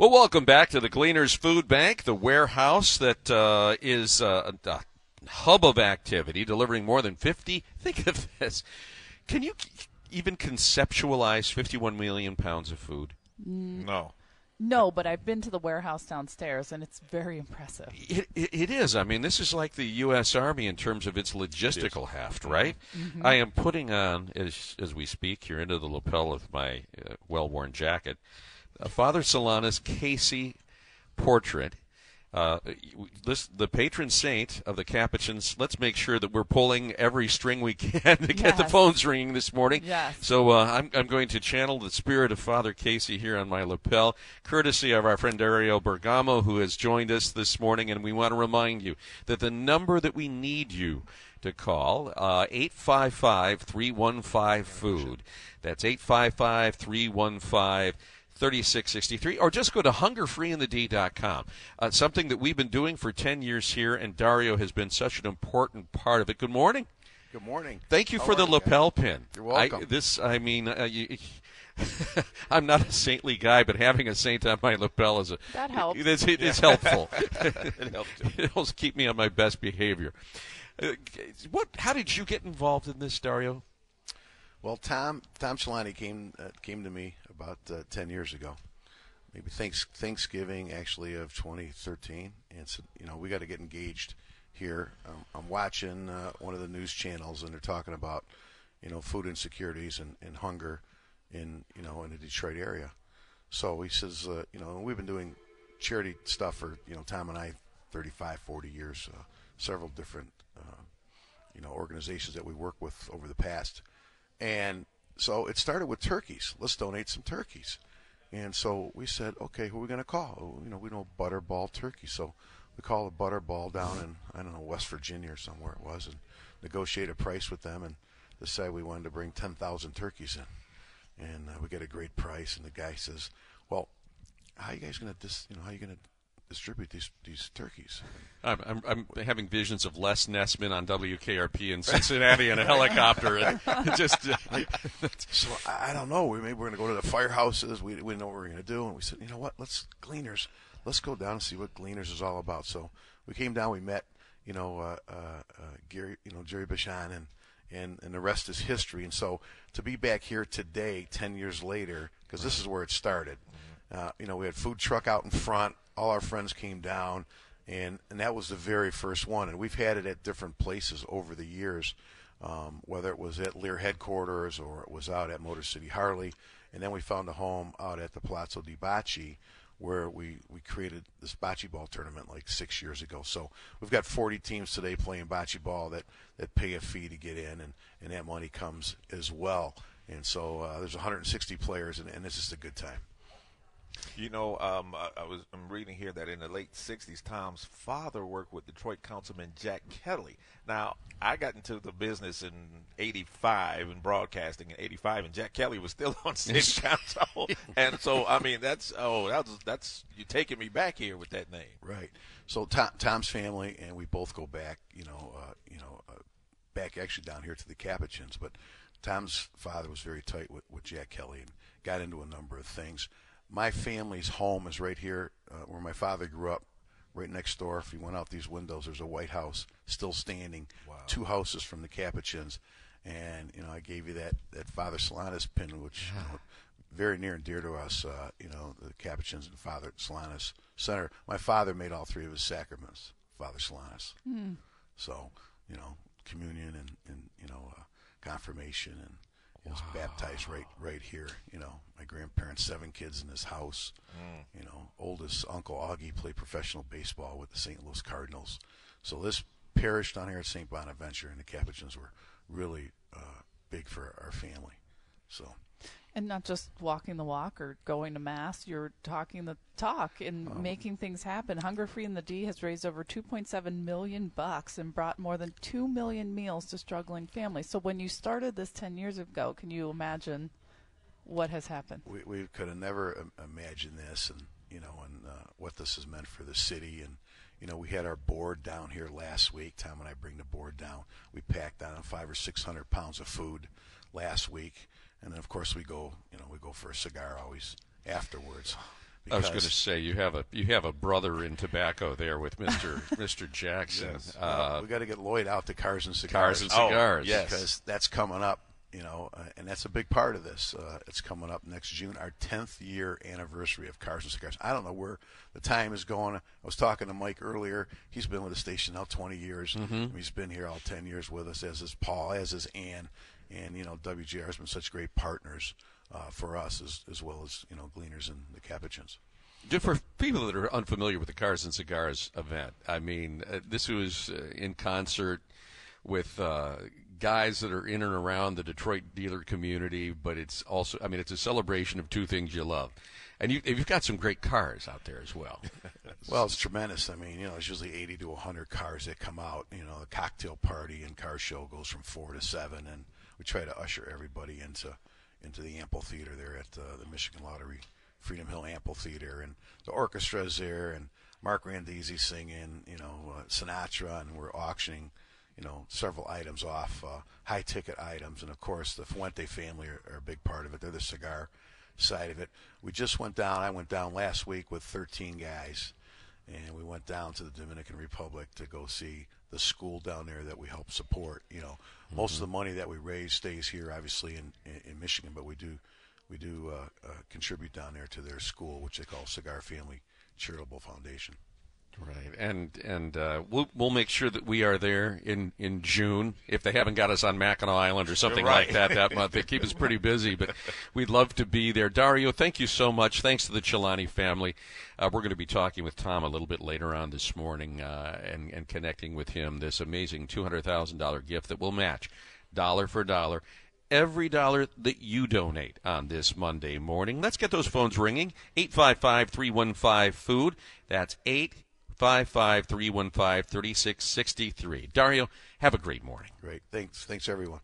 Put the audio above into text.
Well, welcome back to the Gleaners Food Bank, the warehouse that uh, is uh, a hub of activity, delivering more than 50. Think of this. Can you even conceptualize 51 million pounds of food? No. No, but I've been to the warehouse downstairs, and it's very impressive. It, it, it is. I mean, this is like the U.S. Army in terms of its logistical heft, right? Mm-hmm. I am putting on, as, as we speak, here into the lapel of my uh, well worn jacket, uh, Father Solanus Casey portrait. Uh, this, the patron saint of the Capuchins. Let's make sure that we're pulling every string we can to get the phones ringing this morning. Yes. So uh, I'm, I'm going to channel the spirit of Father Casey here on my lapel, courtesy of our friend Dario Bergamo, who has joined us this morning. And we want to remind you that the number that we need you to call, uh, 855 315 food. That's 855 315 3663 or just go to hungerfreeinthed.com. Uh, something that we've been doing for 10 years here and Dario has been such an important part of it. Good morning. Good morning. Thank you How for the you? lapel pin. You're welcome. I, this, I mean, uh, you, I'm not a saintly guy, but having a saint on my lapel is a That helps. It's, it- it's helpful. It helps it helps keep me on my best behavior. Uh, what? How did you get involved in this, Dario? Well, Tom Tom Celani came uh, came to me about uh, ten years ago, maybe thanks, Thanksgiving actually of 2013, and said, you know, we got to get engaged here. Um, I'm watching uh, one of the news channels, and they're talking about, you know, food insecurities and, and hunger in you know in the Detroit area. So he says, uh, you know, we've been doing charity stuff for you know Tom and I 35, 40 years, uh, several different uh, you know organizations that we work with over the past. And so it started with turkeys. Let's donate some turkeys. And so we said, okay, who are we going to call? Oh, You know, we know Butterball Turkey. So we called a Butterball down in, I don't know, West Virginia or somewhere it was, and negotiated a price with them and decided we wanted to bring 10,000 turkeys in. And uh, we got a great price. And the guy says, well, how are you guys going to, dis- you know, how are you going to distribute these, these turkeys? I'm, I'm, I'm having visions of Les Nessman on WKRP in Cincinnati in a helicopter, and just uh, So I don't know. We maybe we're going to go to the firehouses. We, we know what we're going to do, and we said, you know what? Let's Gleaners. Let's go down and see what Gleaners is all about. So we came down. We met, you know, uh, uh, uh, Gary, you know, Jerry Bashan, and and and the rest is history. And so to be back here today, ten years later, because this is where it started. Uh, you know, we had food truck out in front. All our friends came down, and and that was the very first one. And we've had it at different places over the years, um, whether it was at Lear headquarters or it was out at Motor City Harley, and then we found a home out at the Palazzo di Bocce, where we we created this bocce ball tournament like six years ago. So we've got 40 teams today playing bocce ball that that pay a fee to get in, and and that money comes as well. And so uh, there's 160 players, and, and it's just a good time. You know, um, I, I was I'm reading here that in the late '60s, Tom's father worked with Detroit Councilman Jack Kelly. Now, I got into the business in '85 and broadcasting in '85, and Jack Kelly was still on city council. and so, I mean, that's oh, that's that's you taking me back here with that name. Right. So Tom, Tom's family and we both go back, you know, uh, you know, uh, back actually down here to the Capuchins. But Tom's father was very tight with, with Jack Kelly and got into a number of things. My family's home is right here uh, where my father grew up, right next door. If you went out these windows, there's a White House still standing, two houses from the Capuchins. And you know, I gave you that that Father Solanus pin, which you know, very near and dear to us. Uh, you know, the Capuchins and Father Solanus Center. My father made all three of his sacraments, Father Solanus. So you know, communion and and you know, uh, confirmation and. He was baptized right right here. You know, my grandparents, seven kids in this house. You know, oldest Uncle Augie played professional baseball with the St. Louis Cardinals. So this parish down here at St. Bonaventure and the Capuchins were really uh, big for our family. So And not just walking the walk or going to mass, you're talking the talk and making things happen. Hunger Free in the D has raised over 2.7 million bucks and brought more than 2 million meals to struggling families. So when you started this 10 years ago, can you imagine what has happened? we, we could have never imagined this and you know and uh, what this has meant for the city and you know we had our board down here last week tom and i bring the board down we packed down five or six hundred pounds of food last week and then of course we go you know we go for a cigar always afterwards I was going to say you have a you have a brother in tobacco there with Mister Mister Jackson. Yes. Uh, Well, we got to get Lloyd out to cars and cigars. Cars and Oh, cigars. yes. because that's coming up, you know, uh, and that's a big part of this. Uh, it's coming up next June, our 10th year anniversary of Cars and Cigars. I don't know where the time is going. I was talking to Mike earlier. He's been with the station now 20 years. He's been here all 10 years with us, as is Paul, as is Ann, and you know, WJR has been such great partners uh, for us as as well as you know, Gleaners and the Capuchins. For people that are unfamiliar with the Cars and Cigars event, I mean, uh, this was uh, in concert with uh, guys that are in and around the Detroit dealer community, but it's also, I mean, it's a celebration of two things you love. And you, you've got some great cars out there as well. Well, it's tremendous. I mean, you know, it's usually 80 to 100 cars that come out. You know, the cocktail party and car show goes from four to seven, and we try to usher everybody into into the amphitheater there at uh, the Michigan Lottery Freedom Hill Amphitheater, and the orchestra's there, and Mark Randizzi singing, you know, uh, Sinatra, and we're auctioning, you know, several items off, uh, high ticket items, and of course the Fuente family are, are a big part of it. They're the cigar side of it. We just went down. I went down last week with 13 guys and we went down to the Dominican Republic to go see the school down there that we help support. You know, most of the money that we raise stays here, obviously in, in, in Michigan, but we do we do uh, uh, contribute down there to their school, which they call Cigar Family Charitable Foundation. Right, and and uh, we'll we'll make sure that we are there in, in June if they haven't got us on Mackinac Island or something Right. like that that month. They keep us pretty busy, but we'd love to be there. Dario, thank you so much. Thanks to the Celani family. Uh, we're going to be talking with Tom a little bit later on this morning uh, and and connecting with him this amazing two hundred thousand dollar gift that will match dollar for dollar every dollar that you donate on this Monday morning. Let's get those phones ringing. 855-315-FOOD. That's 855-315-3663. Dario, have a great morning. Great, thanks, thanks everyone.